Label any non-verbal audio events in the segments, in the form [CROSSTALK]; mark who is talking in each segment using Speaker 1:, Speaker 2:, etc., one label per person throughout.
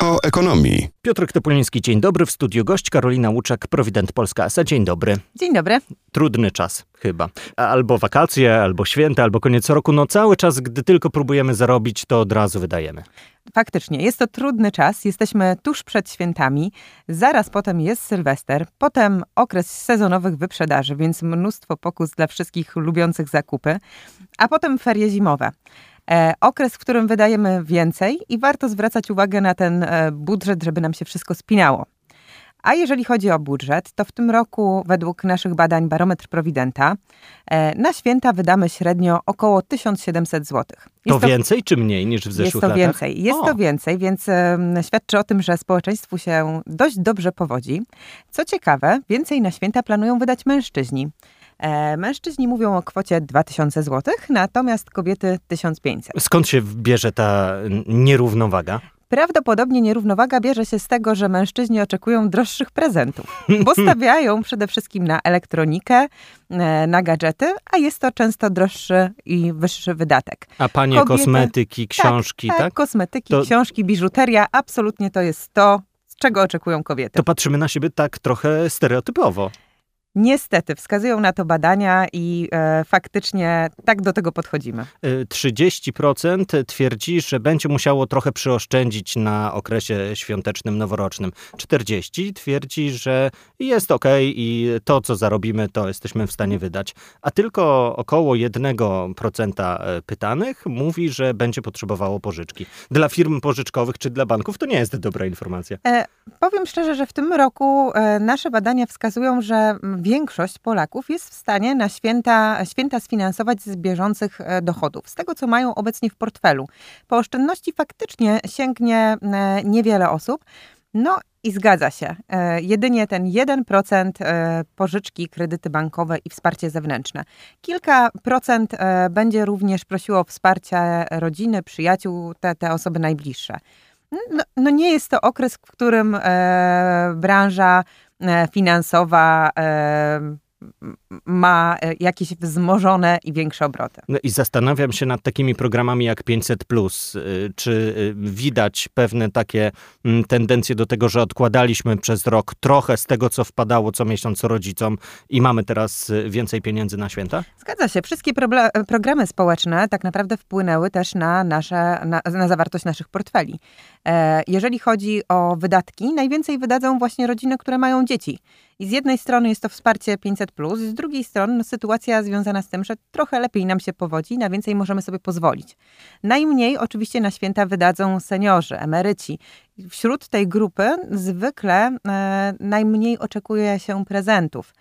Speaker 1: o ekonomii.
Speaker 2: Piotr Topuliński, dzień dobry. W studiu gość Karolina Łuczak, Prowident Polska S.A. Dzień dobry.
Speaker 3: Dzień dobry.
Speaker 2: Trudny czas chyba. Albo wakacje, albo święta, albo koniec roku. No cały czas, gdy tylko próbujemy zarobić, to od razu wydajemy.
Speaker 3: Faktycznie, jest to trudny czas. Jesteśmy tuż przed świętami. Zaraz potem jest Sylwester, potem okres sezonowych wyprzedaży, więc mnóstwo pokus dla wszystkich lubiących zakupy, a potem ferie zimowe. E, okres, w którym wydajemy więcej i warto zwracać uwagę na ten e, budżet, żeby nam się wszystko spinało. A jeżeli chodzi o budżet, to w tym roku, według naszych badań Barometr Prowidenta, e, na święta wydamy średnio około 1700 zł.
Speaker 2: Jest to, więcej czy mniej niż w zeszłych? Jest
Speaker 3: to więcej. Jest o. to więcej, więc świadczy o tym, że społeczeństwu się dość dobrze powodzi. Co ciekawe, więcej na święta planują wydać mężczyźni. E, mężczyźni mówią o kwocie 2000 zł, natomiast kobiety 1500.
Speaker 2: Skąd się bierze ta nierównowaga?
Speaker 3: Prawdopodobnie nierównowaga bierze się z tego, że mężczyźni oczekują droższych prezentów, bo [LAUGHS] stawiają przede wszystkim na elektronikę, e, na gadżety, a jest to często droższy i wyższy wydatek.
Speaker 2: A panie Kobiety, kosmetyki, książki, tak?
Speaker 3: tak? kosmetyki, to... książki, biżuteria, absolutnie to jest to, czego oczekują kobiety.
Speaker 2: To patrzymy na siebie tak trochę stereotypowo.
Speaker 3: Niestety, wskazują na to badania i e, faktycznie tak do tego podchodzimy.
Speaker 2: 30% e, twierdzi, że będzie musiało trochę przyoszczędzić na okresie świątecznym, noworocznym. 40% twierdzi, że jest ok i to, co zarobimy, to jesteśmy w stanie wydać. A tylko około 1% e, pytanych mówi, że będzie potrzebowało pożyczki. Dla firm pożyczkowych czy dla banków to nie jest dobra informacja. E,
Speaker 3: powiem szczerze, że w tym roku e, nasze badania wskazują, że większość Polaków jest w stanie na święta, święta sfinansować z bieżących e, dochodów, z tego co mają obecnie w portfelu. Po oszczędności faktycznie sięgnie e, niewiele osób. No i zgadza się. E, jedynie ten 1% pożyczki, kredyty bankowe i wsparcie zewnętrzne. Kilka procent będzie również prosiło o wsparcie rodziny, przyjaciół, te, te osoby najbliższe. No, no, nie jest to okres, w którym branża finansowa e, ma e, jakieś wzmożone i większe obroty.
Speaker 2: No i zastanawiam się nad takimi programami jak 500. Czy widać pewne takie mm, tendencje do tego, że odkładaliśmy przez rok trochę z tego, co wpadało co miesiąc rodzicom i mamy teraz więcej pieniędzy na święta?
Speaker 3: Zgadza się. Wszystkie programy społeczne tak naprawdę wpłynęły też na, nasze, na, na zawartość naszych portfeli. E, jeżeli chodzi o wydatki, najwięcej wydadzą właśnie rodziny, które mają dzieci. I z jednej strony jest to wsparcie 500, z drugiej strony no, sytuacja związana z tym, że trochę lepiej nam się powodzi, na więcej możemy sobie pozwolić. Najmniej oczywiście na święta wydadzą seniorzy, emeryci. Wśród tej grupy zwykle e, najmniej oczekuje się prezentów.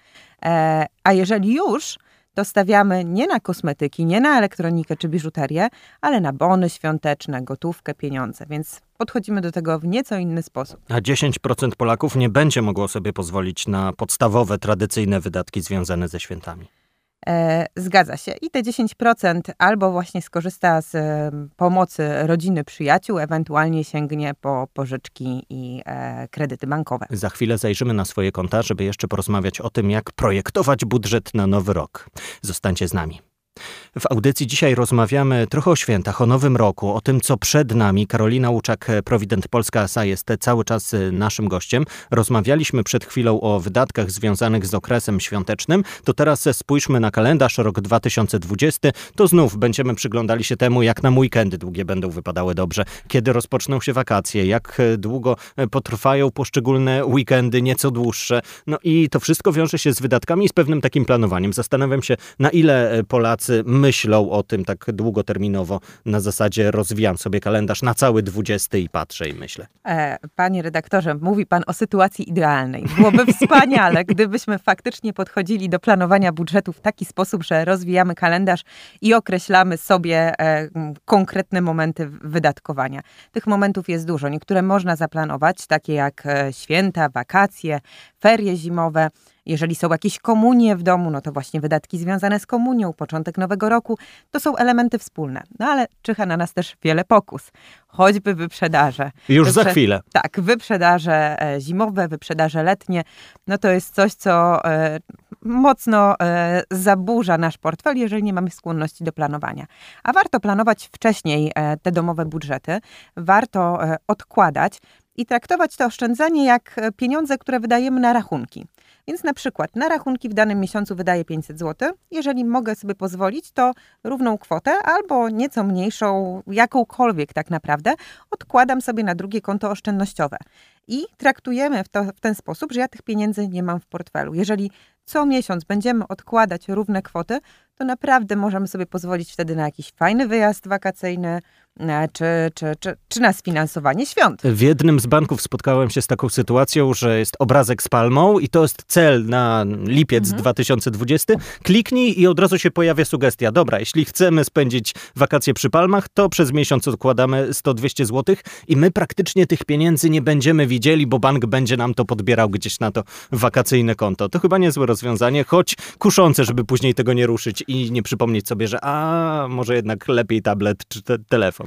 Speaker 3: E, a jeżeli już, to stawiamy nie na kosmetyki, nie na elektronikę czy biżuterię, ale na bony świąteczne, gotówkę, pieniądze. Więc podchodzimy do tego w nieco inny sposób.
Speaker 2: A 10% Polaków nie będzie mogło sobie pozwolić na podstawowe, tradycyjne wydatki związane ze świętami.
Speaker 3: E, zgadza się. I te 10% albo właśnie skorzysta z e, pomocy rodziny, przyjaciół, ewentualnie sięgnie po pożyczki i e, kredyty bankowe.
Speaker 2: Za chwilę zajrzymy na swoje konta, żeby jeszcze porozmawiać o tym, jak projektować budżet na nowy rok. Zostańcie z nami. W audycji dzisiaj rozmawiamy trochę o świętach, o nowym roku, o tym, co przed nami. Karolina Łuczak, Prowident Polska SA jest cały czas naszym gościem. Rozmawialiśmy przed chwilą o wydatkach związanych z okresem świątecznym. To teraz spójrzmy na kalendarz, rok 2020. To znów będziemy przyglądali się temu, jak nam weekendy długie będą wypadały dobrze, kiedy rozpoczną się wakacje, jak długo potrwają poszczególne weekendy, nieco dłuższe. No i to wszystko wiąże się z wydatkami i z pewnym takim planowaniem. Zastanawiam się, na ile Polacy my myślą o tym tak długoterminowo, na zasadzie rozwijam sobie kalendarz na cały 20 i patrzę i myślę.
Speaker 3: E, panie redaktorze, mówi pan o sytuacji idealnej. Byłoby wspaniale, [LAUGHS] gdybyśmy faktycznie podchodzili do planowania budżetu w taki sposób, że rozwijamy kalendarz i określamy sobie e, konkretne momenty wydatkowania. Tych momentów jest dużo. Niektóre można zaplanować, takie jak e, święta, wakacje, ferie zimowe. Jeżeli są jakieś komunie w domu, no to właśnie wydatki związane z komunią, początek nowego roku, to są elementy wspólne. No ale czyha na nas też wiele pokus. Choćby wyprzedaże.
Speaker 2: Już Wyprze za chwilę.
Speaker 3: Tak, wyprzedaże e, zimowe, wyprzedaże letnie, no to jest coś, co e, mocno e, zaburza nasz portfel, jeżeli nie mamy skłonności do planowania. A warto planować wcześniej e, te domowe budżety, warto e, odkładać i traktować to oszczędzanie jak e, pieniądze, które wydajemy na rachunki. Więc na przykład na rachunki w danym miesiącu wydaję 500 zł. Jeżeli mogę sobie pozwolić, to równą kwotę albo nieco mniejszą, jakąkolwiek tak naprawdę, odkładam sobie na drugie konto oszczędnościowe. I traktujemy to, w ten sposób, że ja tych pieniędzy nie mam w portfelu. Jeżeli co miesiąc będziemy odkładać równe kwoty, to naprawdę możemy sobie pozwolić wtedy na jakiś fajny wyjazd wakacyjny, czy, czy, czy, czy na sfinansowanie świąt.
Speaker 2: W jednym z banków spotkałem się z taką sytuacją, że jest obrazek z palmą i to jest cel na lipiec mhm. 2020. Kliknij i od razu się pojawia sugestia. Dobra, jeśli chcemy spędzić wakacje przy palmach, to przez miesiąc odkładamy 100-200 zł i my praktycznie tych pieniędzy nie będziemy widzieli, bo bank będzie nam to podbierał gdzieś na to wakacyjne konto. To chyba niezłe rozwiązanie, choć kuszące, żeby później tego nie ruszyć i nie przypomnieć sobie, że a może jednak lepiej tablet czy te telefon.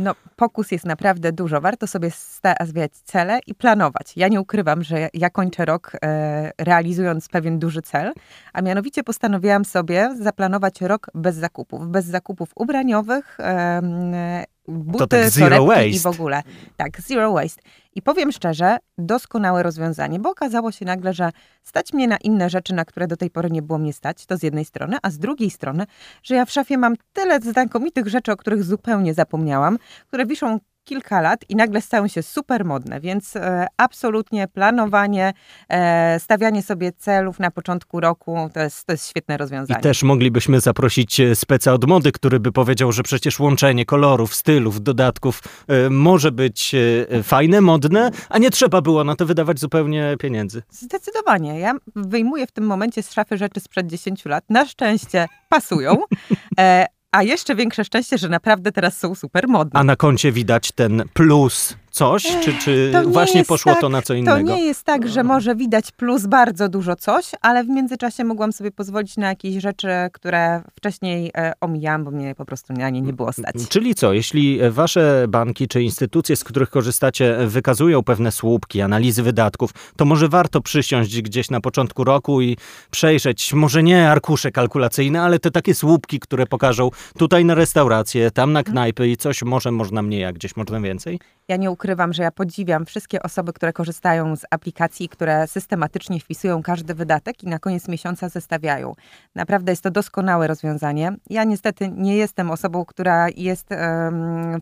Speaker 3: No, pokus jest naprawdę dużo. Warto sobie stawiać cele i planować. Ja nie ukrywam, że ja kończę rok e, realizując pewien duży cel, a mianowicie postanowiłam sobie zaplanować rok bez zakupów. Bez zakupów ubraniowych, e, buty, to tak zero waste. i w ogóle. Tak, zero waste. I powiem szczerze, doskonałe rozwiązanie, bo okazało się nagle, że stać mnie na inne rzeczy, na które do tej pory nie było mnie stać, to z jednej strony, a z drugiej strony, że ja w szafie mam tyle znakomitych rzeczy, o których zupełnie zapomniałam, które wiszą kilka lat i nagle stają się super modne, więc e, absolutnie planowanie, e, stawianie sobie celów na początku roku to jest, to jest świetne rozwiązanie.
Speaker 2: I też moglibyśmy zaprosić e, speca od mody, który by powiedział, że przecież łączenie kolorów, stylów, dodatków e, może być e, fajne, modne, a nie trzeba było na to wydawać zupełnie pieniędzy.
Speaker 3: Zdecydowanie. Ja wyjmuję w tym momencie z szafy rzeczy sprzed 10 lat. Na szczęście pasują. A jeszcze większe szczęście, że naprawdę teraz są super modne.
Speaker 2: A na koncie widać ten plus coś, czy, czy właśnie poszło
Speaker 3: tak,
Speaker 2: to na co innego?
Speaker 3: To nie jest tak, że może widać plus bardzo dużo coś, ale w międzyczasie mogłam sobie pozwolić na jakieś rzeczy, które wcześniej e, omijałam, bo mnie po prostu na nie nie było stać.
Speaker 2: Czyli co, jeśli wasze banki czy instytucje, z których korzystacie, wykazują pewne słupki, analizy wydatków, to może warto przysiąść gdzieś na początku roku i przejrzeć, może nie arkusze kalkulacyjne, ale te takie słupki, które pokażą tutaj na restaurację, tam na knajpy i coś może można mniej, a gdzieś można więcej?
Speaker 3: Ja nie ukrywam, że ja podziwiam wszystkie osoby, które korzystają z aplikacji, które systematycznie wpisują każdy wydatek i na koniec miesiąca zestawiają. Naprawdę jest to doskonałe rozwiązanie. Ja niestety nie jestem osobą, która jest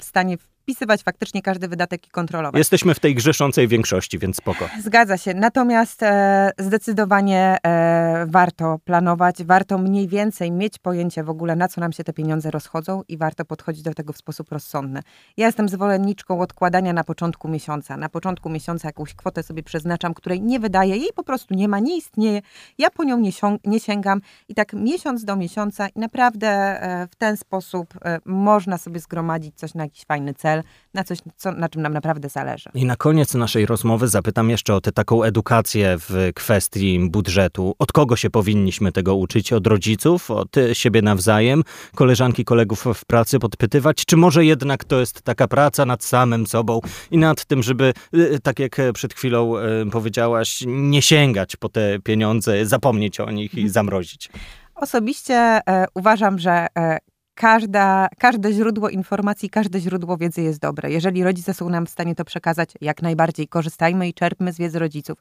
Speaker 3: w stanie wpisywać faktycznie każdy wydatek i kontrolować.
Speaker 2: Jesteśmy w tej grzeszącej większości, więc spoko.
Speaker 3: Zgadza się. Natomiast e, zdecydowanie e, warto planować, warto mniej więcej mieć pojęcie w ogóle, na co nam się te pieniądze rozchodzą i warto podchodzić do tego w sposób rozsądny. Ja jestem zwolenniczką odkładania na początku miesiąca. Na początku miesiąca jakąś kwotę sobie przeznaczam, której nie wydaję, jej po prostu nie ma, nie istnieje. Ja po nią nie, nie sięgam i tak miesiąc do miesiąca i naprawdę e, w ten sposób e, można sobie zgromadzić coś na jakiś fajny cel cel, na coś, co, na czym nam naprawdę zależy.
Speaker 2: I na koniec naszej rozmowy zapytam jeszcze o tę taką edukację w kwestii budżetu. Od kogo się powinniśmy tego uczyć? Od rodziców? Od siebie nawzajem? Koleżanki, kolegów w pracy podpytywać? Czy może jednak to jest taka praca nad samym sobą i nad tym, żeby, y, tak jak przed chwilą y, powiedziałaś, nie sięgać po te pieniądze, zapomnieć o nich i mhm. zamrozić?
Speaker 3: Osobiście e, uważam, że e, każda, każde źródło informacji, każde źródło wiedzy jest dobre. Jeżeli rodzice są nam w stanie to przekazać, jak najbardziej korzystajmy i czerpmy z wiedzy rodziców.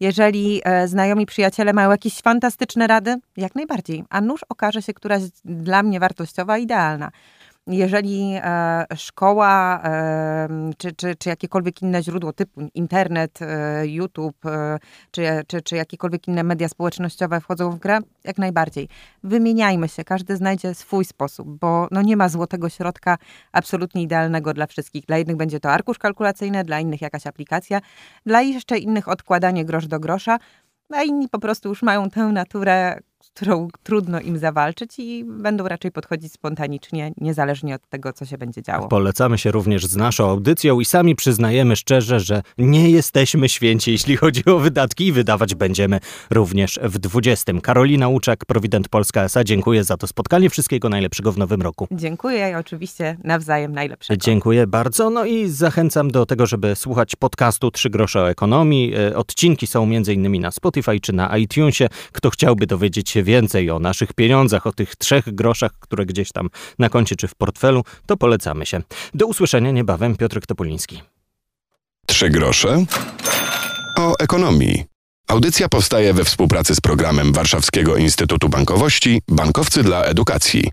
Speaker 3: Jeżeli e, znajomi przyjaciele mają jakieś fantastyczne rady, jak najbardziej. A nuż okaże się któraś dla mnie wartościowa, idealna jeżeli e, szkoła e, czy, czy, czy jakiekolwiek inne źródło typu internet, e, YouTube czy, czy, czy jakiekolwiek inne media społecznościowe wchodzą w grę, jak najbardziej. Wymieniajmy się, każdy znajdzie swój sposób, bo no nie ma złotego środka absolutnie idealnego dla wszystkich. Dla jednych będzie to arkusz kalkulacyjny, dla innych jakaś aplikacja, dla jeszcze innych odkładanie grosz do grosza, a inni po prostu już mają tę naturę, którą trudno im zawalczyć i będą raczej podchodzić spontanicznie, niezależnie od tego, co się będzie działo.
Speaker 2: Polecamy się również z naszą audycją i sami przyznajemy szczerze, że nie jesteśmy święci, jeśli chodzi o wydatki i wydawać będziemy również w 20. Karolina Łuczak, Prowident Polska S.A. Dziękuję za to spotkanie. Wszystkiego najlepszego w nowym roku.
Speaker 3: Dziękuję i oczywiście nawzajem najlepszego.
Speaker 2: Dziękuję bardzo. No i zachęcam do tego, żeby słuchać podcastu Trzy grosze o ekonomii. E, Odcinki są m.in. na Spotify czy na iTunesie. Kto chciałby dowiedzieć się więcej o naszych pieniądzach, o tych trzech groszach, które gdzieś tam na koncie czy w portfelu, to polecamy się. Do usłyszenia niebawem. Piotr Topoliński.
Speaker 1: Trzy grosze o ekonomii. Audycja powstaje we współpracy z programem Warszawskiego Instytutu Bankowości Bankowcy dla Edukacji.